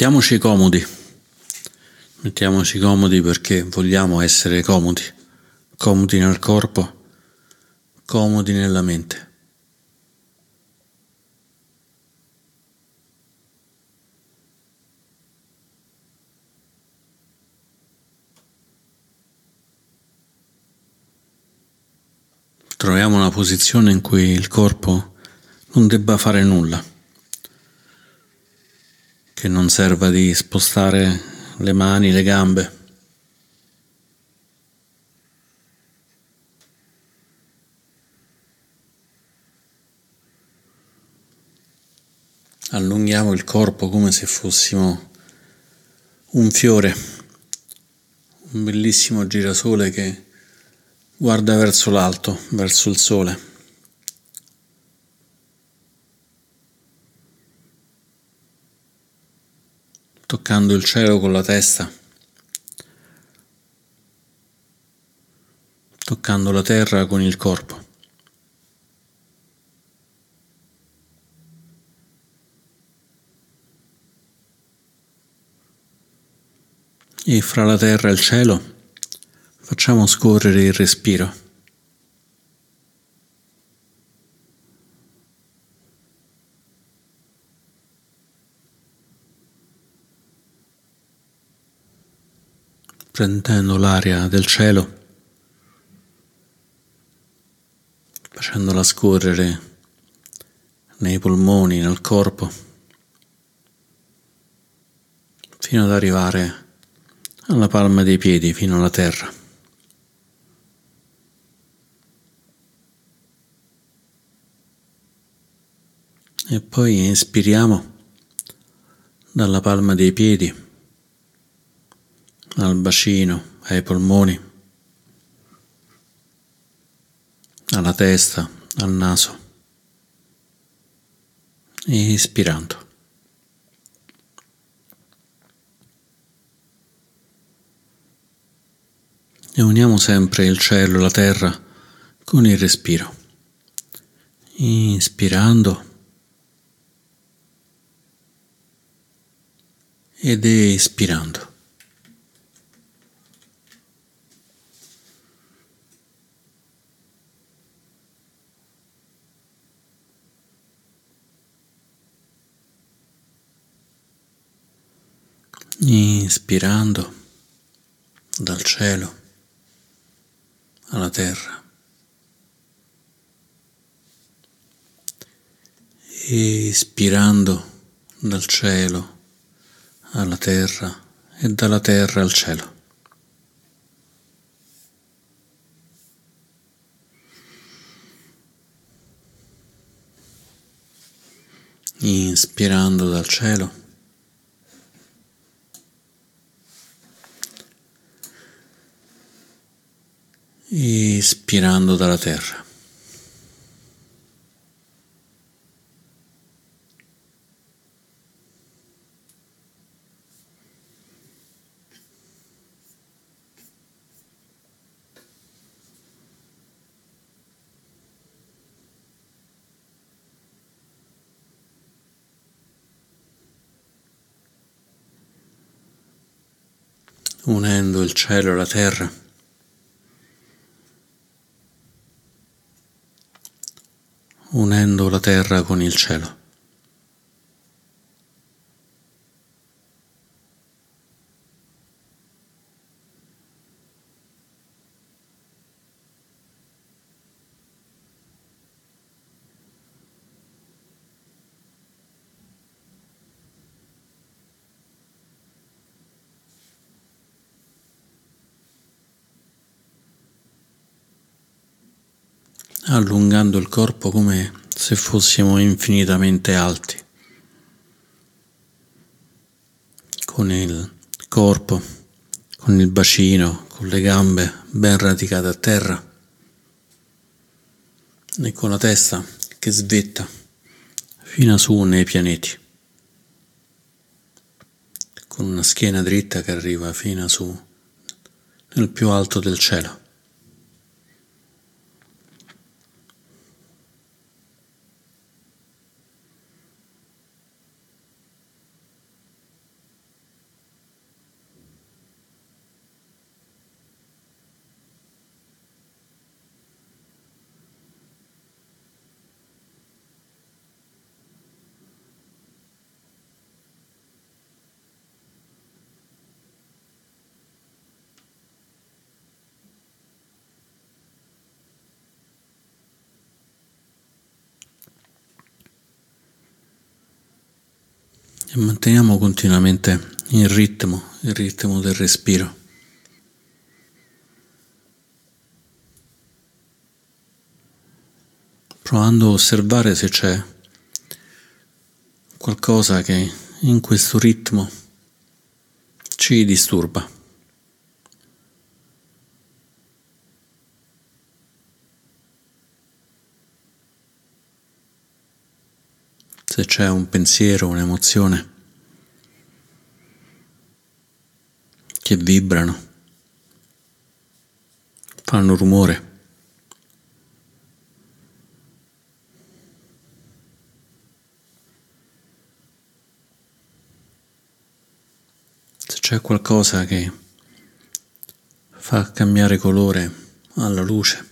Mettiamoci comodi, mettiamoci comodi perché vogliamo essere comodi, comodi nel corpo, comodi nella mente. Troviamo una posizione in cui il corpo non debba fare nulla che non serva di spostare le mani, le gambe. Allunghiamo il corpo come se fossimo un fiore, un bellissimo girasole che guarda verso l'alto, verso il sole. Toccando il cielo con la testa, toccando la terra con il corpo. E fra la terra e il cielo facciamo scorrere il respiro. Prendendo l'aria del cielo, facendola scorrere nei polmoni, nel corpo, fino ad arrivare alla palma dei piedi, fino alla terra. E poi inspiriamo dalla palma dei piedi al bacino, ai polmoni, alla testa, al naso ispirando. E uniamo sempre il cielo e la terra con il respiro. Inspirando ed espirando. Inspirando dal cielo alla terra ispirando dal cielo alla terra e dalla terra al cielo. Inspirando dal cielo ispirando dalla terra. unendo il cielo e la terra. Unendo la terra con il cielo. allungando il corpo come se fossimo infinitamente alti, con il corpo, con il bacino, con le gambe ben radicate a terra e con la testa che svetta fino su nei pianeti, con una schiena dritta che arriva fino su nel più alto del cielo. e manteniamo continuamente il ritmo, il ritmo del respiro. Provando a osservare se c'è qualcosa che in questo ritmo ci disturba. Se c'è un pensiero, un'emozione che vibrano, fanno rumore. c'è qualcosa che fa cambiare colore alla luce.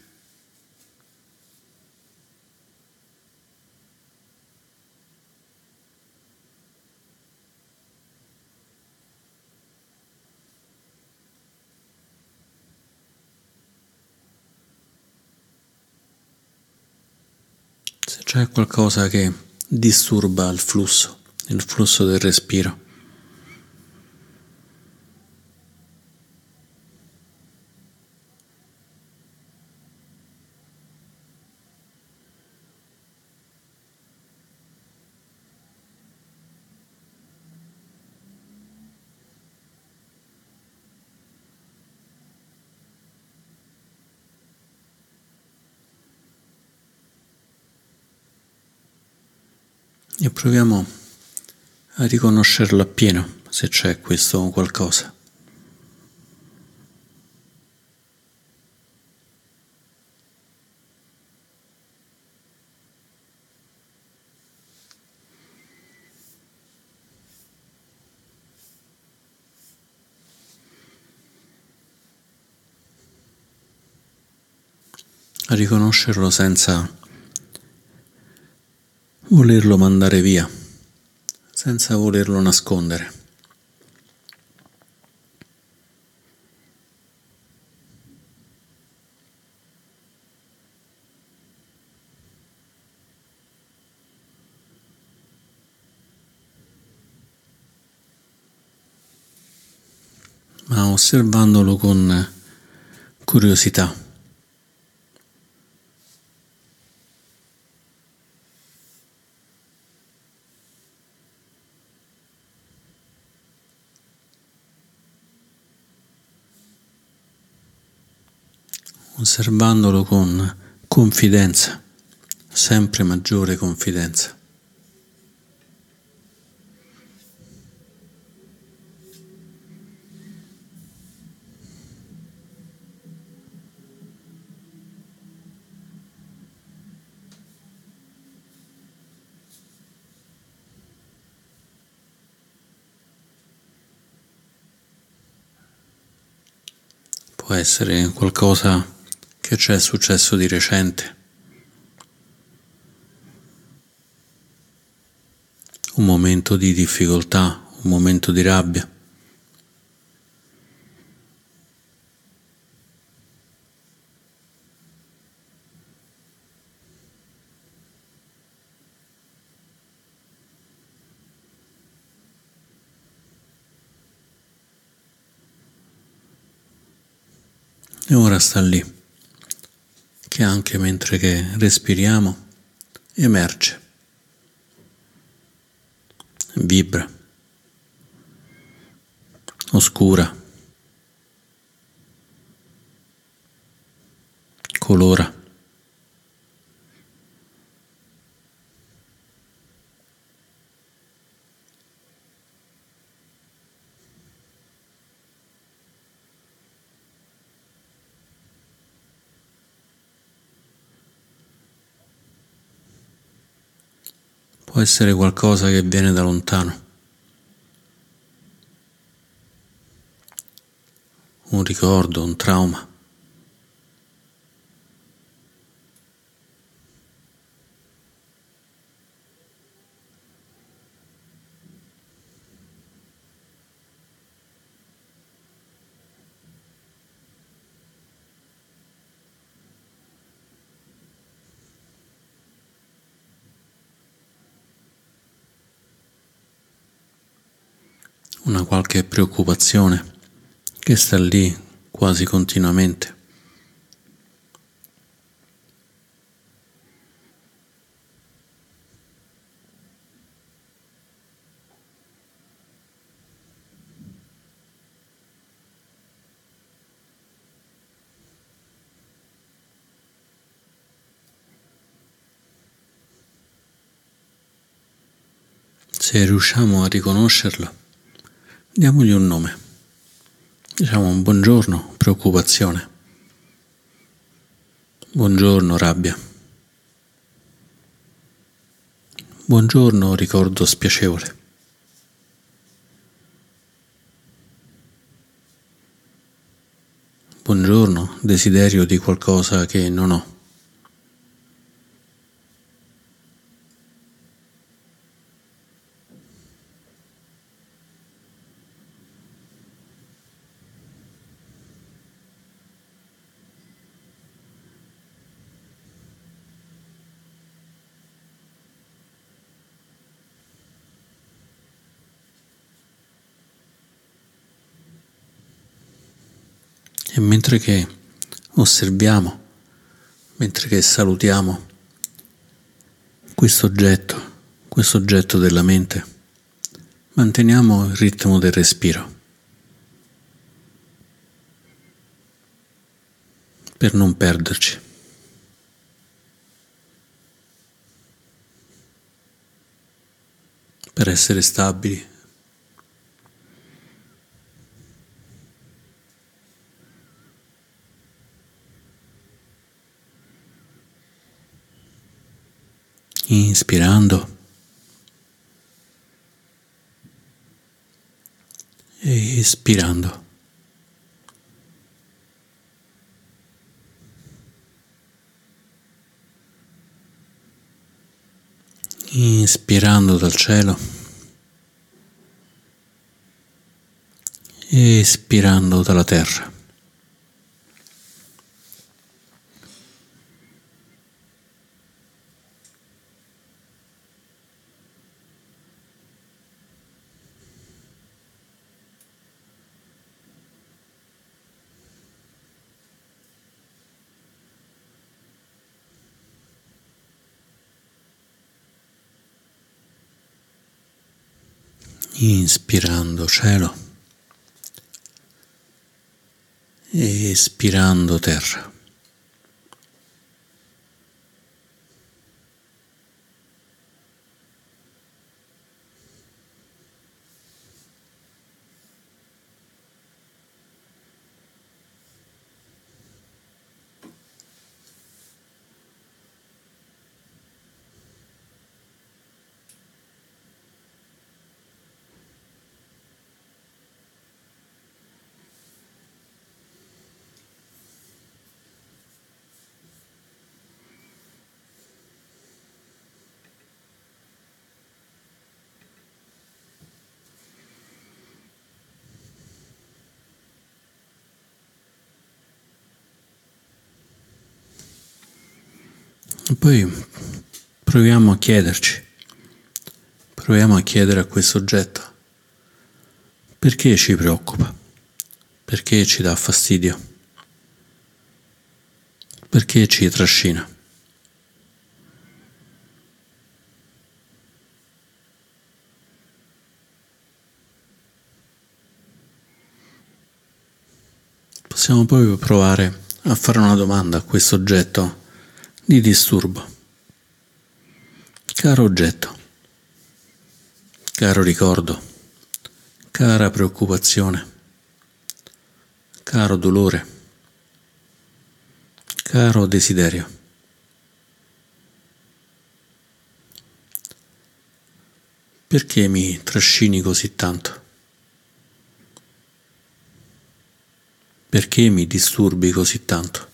Se c'è qualcosa che disturba il flusso, il flusso del respiro. E proviamo a riconoscerlo appieno se c'è questo qualcosa. a riconoscerlo senza volerlo mandare via, senza volerlo nascondere. ma osservandolo con curiosità. Osservandolo con confidenza, sempre maggiore confidenza. Può essere qualcosa che ci è successo di recente. Un momento di difficoltà, un momento di rabbia. E ora sta lì che anche mentre che respiriamo emerge, vibra, oscura, colora. Può essere qualcosa che viene da lontano. Un ricordo, un trauma. Una qualche preoccupazione che sta lì quasi continuamente. Se riusciamo a riconoscerlo, diamogli un nome. Diciamo un buongiorno, preoccupazione. Buongiorno, rabbia. Buongiorno, ricordo spiacevole. Buongiorno, desiderio di qualcosa che non ho. E mentre che osserviamo, mentre che salutiamo questo oggetto, questo oggetto della mente, manteniamo il ritmo del respiro per non perderci. per essere stabili inspirando e espirando. Inspirando dal cielo, espirando dalla terra. Inspirando cielo e espirando terra. E poi proviamo a chiederci, proviamo a chiedere a questo oggetto perché ci preoccupa, perché ci dà fastidio, perché ci trascina. Possiamo poi provare a fare una domanda a questo oggetto di disturbo. Caro oggetto, caro ricordo, cara preoccupazione, caro dolore, caro desiderio. Perché mi trascini così tanto? Perché mi disturbi così tanto?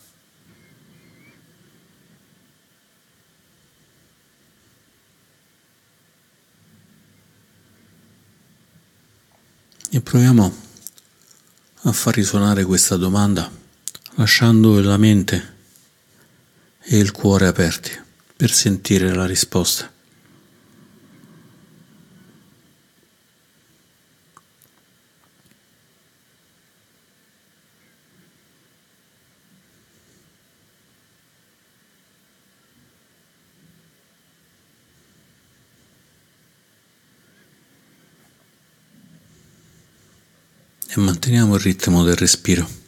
E proviamo a far risuonare questa domanda lasciando la mente e il cuore aperti per sentire la risposta. e manteniamo il ritmo del respiro.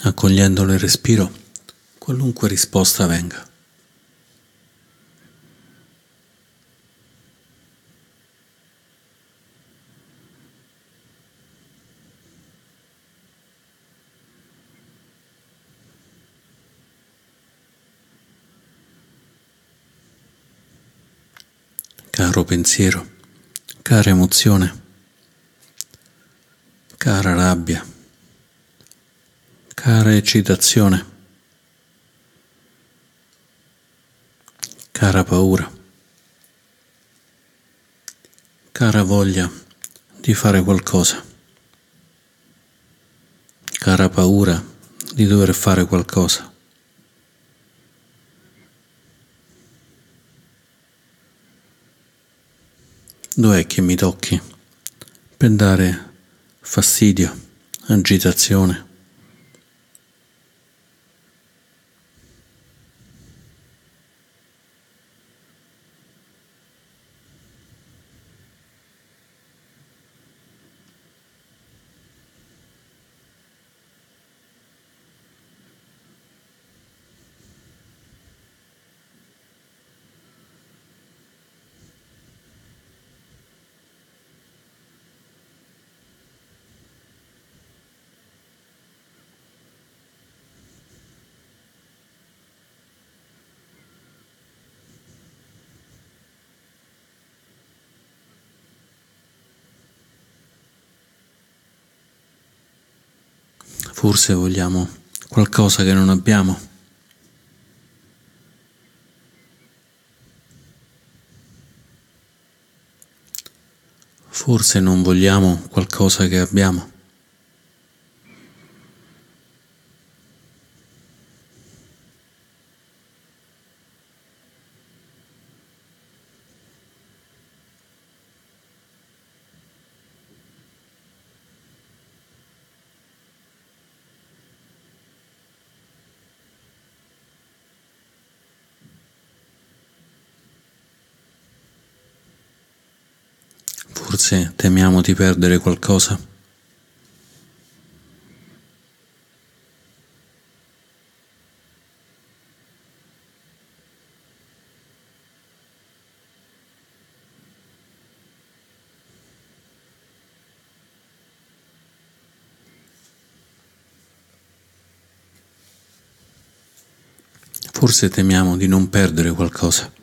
accogliendolo il respiro, qualunque risposta venga. Caro pensiero, cara emozione, cara rabbia cara eccitazione, cara paura, cara voglia di fare qualcosa, cara paura di dover fare qualcosa. Dov'è che mi tocchi per dare fastidio, agitazione? Forse vogliamo qualcosa che non abbiamo. Forse non vogliamo qualcosa che abbiamo. Forse temiamo di perdere qualcosa. Forse temiamo di non perdere qualcosa.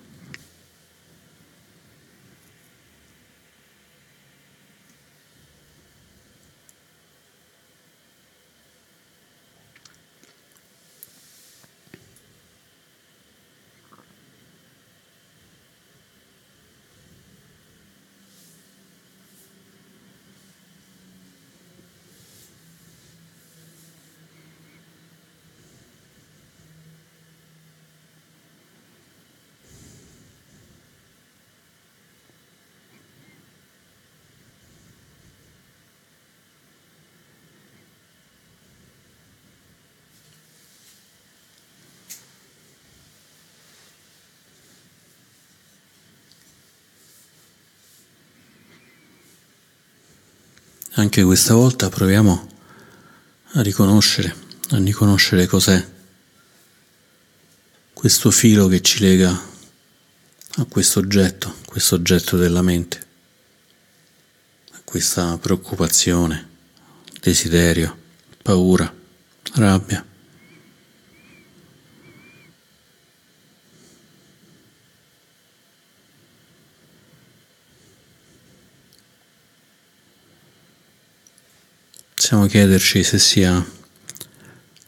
Anche questa volta proviamo a riconoscere, a riconoscere cos'è questo filo che ci lega a questo oggetto, questo oggetto della mente, a questa preoccupazione, desiderio, paura, rabbia. Possiamo chiederci se sia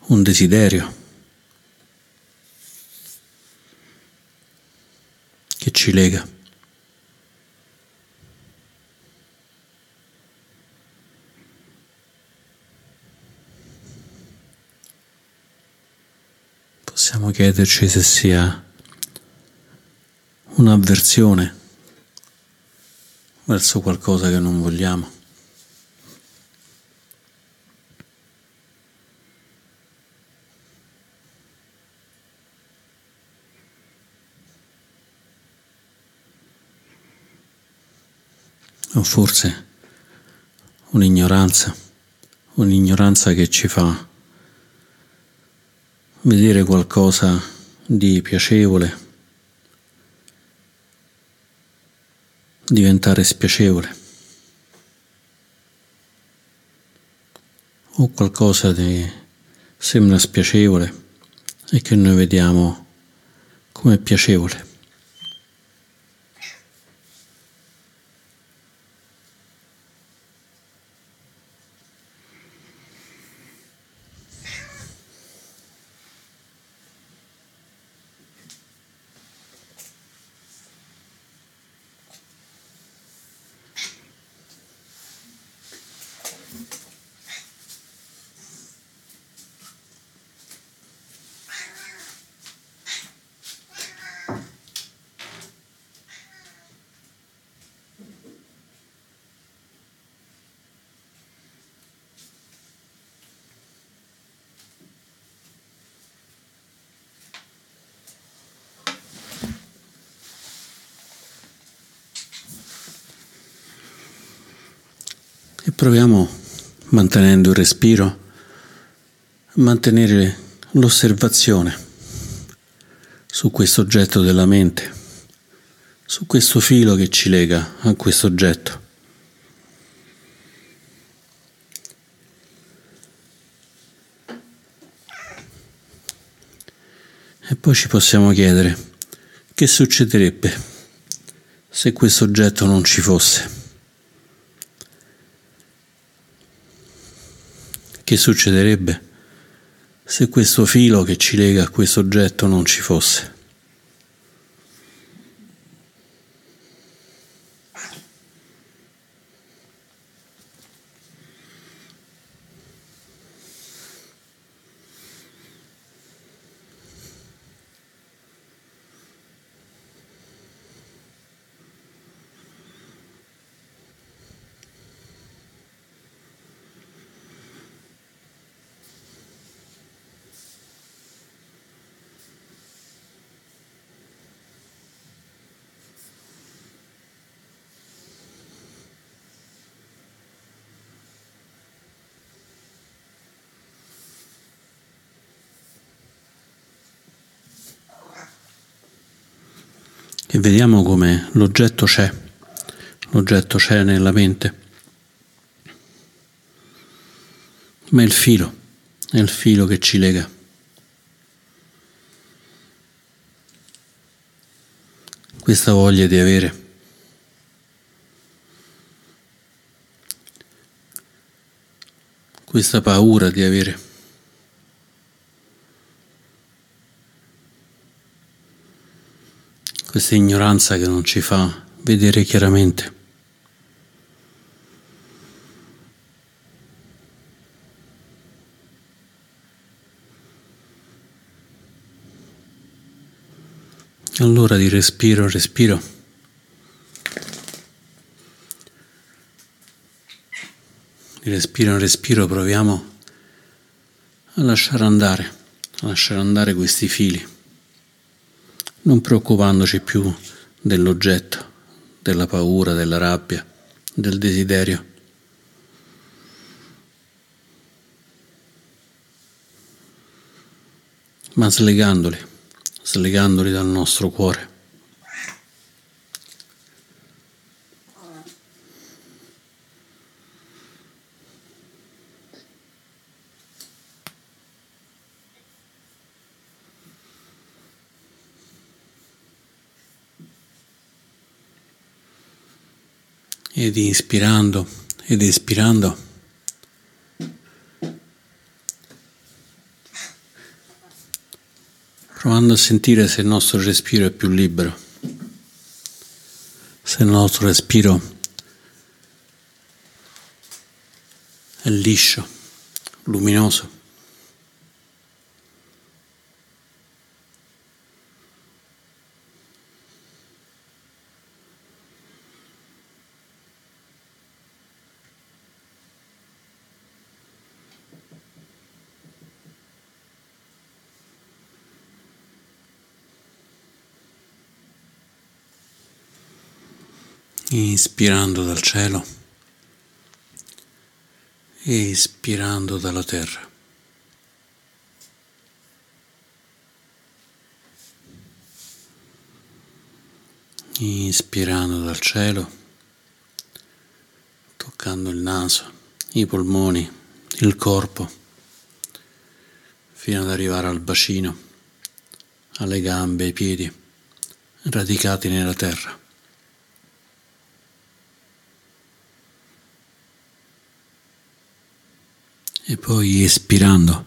un desiderio che ci lega. Possiamo chiederci se sia un'avversione verso qualcosa che non vogliamo. O forse un'ignoranza, un'ignoranza che ci fa vedere qualcosa di piacevole diventare spiacevole o qualcosa che sembra spiacevole e che noi vediamo come piacevole. E proviamo, mantenendo il respiro, a mantenere l'osservazione su questo oggetto della mente, su questo filo che ci lega a questo oggetto. E poi ci possiamo chiedere che succederebbe se questo oggetto non ci fosse. Che succederebbe se questo filo che ci lega a questo oggetto non ci fosse? e vediamo come l'oggetto c'è, l'oggetto c'è nella mente, ma è il filo, è il filo che ci lega. Questa voglia di avere. Questa paura di avere. Questa ignoranza che non ci fa vedere chiaramente. Allora di respiro respiro. Di respiro respiro proviamo a lasciare andare, a lasciare andare questi fili non preoccupandoci più dell'oggetto, della paura, della rabbia, del desiderio. ma slegandoli, slegandoli dal nostro cuore. Ed inspirando ed espirando. Provando a sentire se il nostro respiro è più libero, se il nostro respiro è liscio, luminoso. Inspirando dal cielo e espirando dalla terra. Inspirando dal cielo, toccando il naso, i polmoni, il corpo, fino ad arrivare al bacino, alle gambe, ai piedi, radicati nella terra. E poi espirando,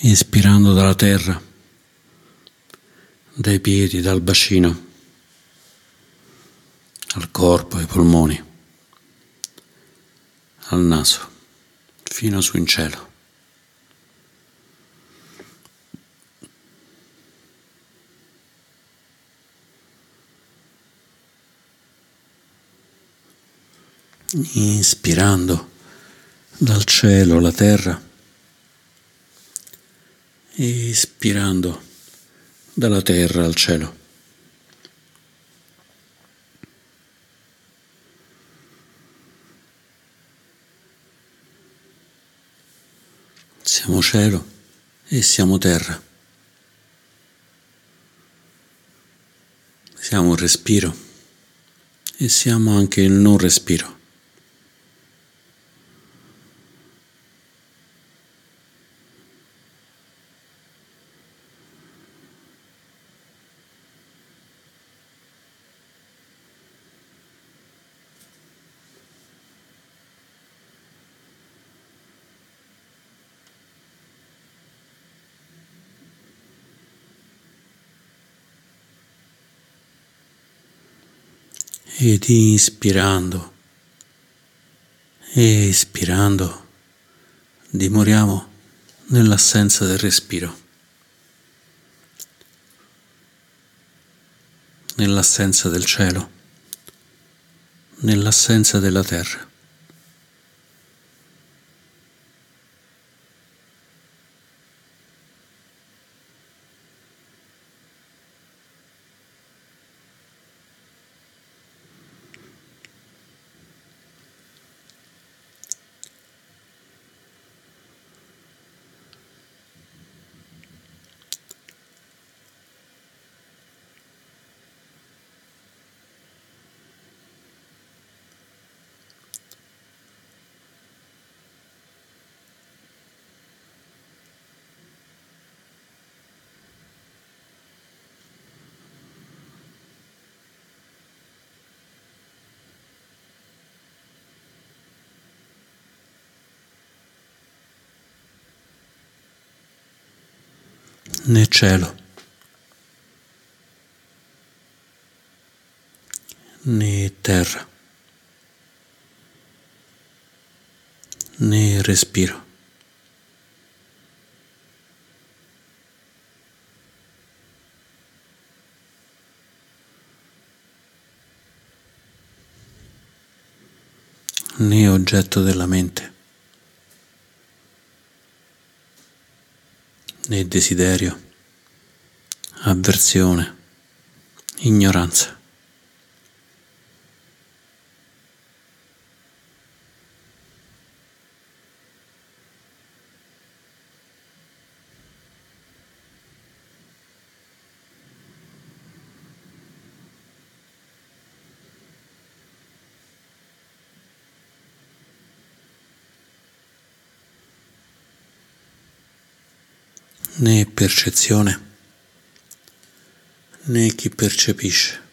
espirando dalla terra, dai piedi, dal bacino, al corpo, ai polmoni, al naso, fino su in cielo. Inspirando dal cielo alla terra ispirando dalla terra al cielo. Siamo cielo e siamo terra. Siamo il respiro e siamo anche il non respiro. Ed inspirando. E espirando dimoriamo nell'assenza del respiro, nell'assenza del cielo, nell'assenza della terra. Né cielo, né terra, né respiro. né oggetto della mente. Né desiderio, avversione, ignoranza. Né percezione né chi percepisce.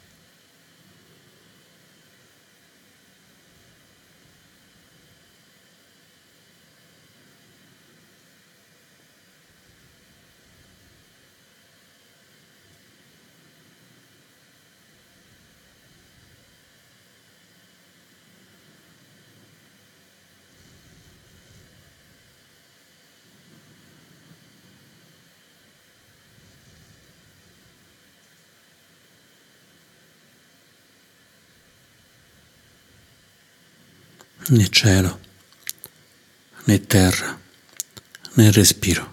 Né cielo, né terra, né respiro.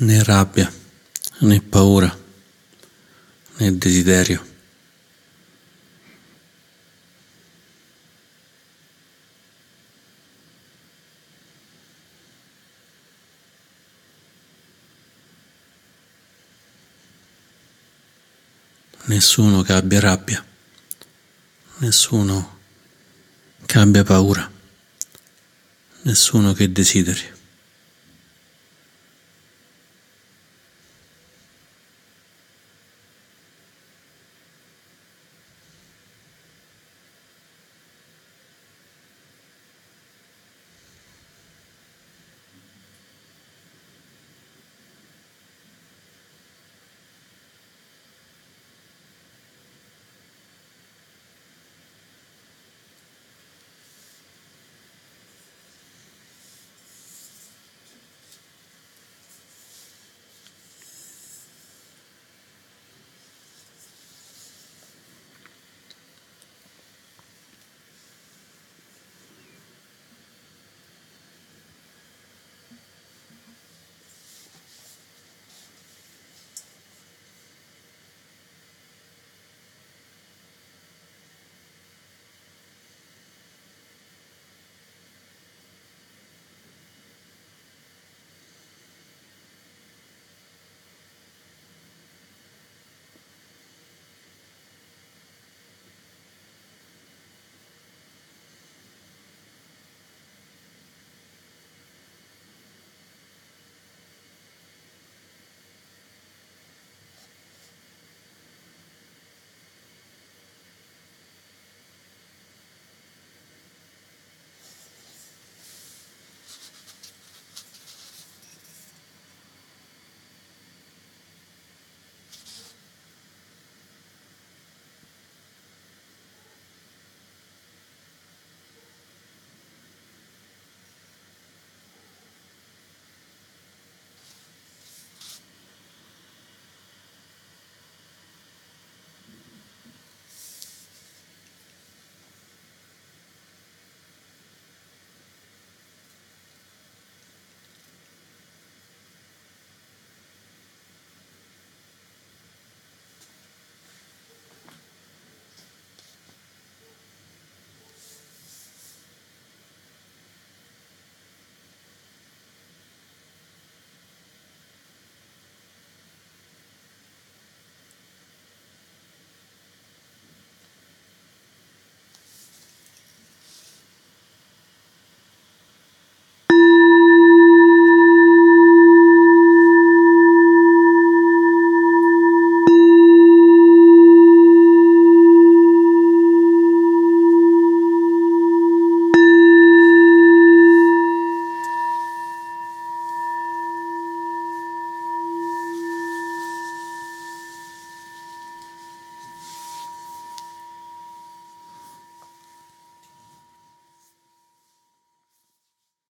Né rabbia, né paura, né desiderio. Nessuno che abbia rabbia, nessuno che abbia paura, nessuno che desideri.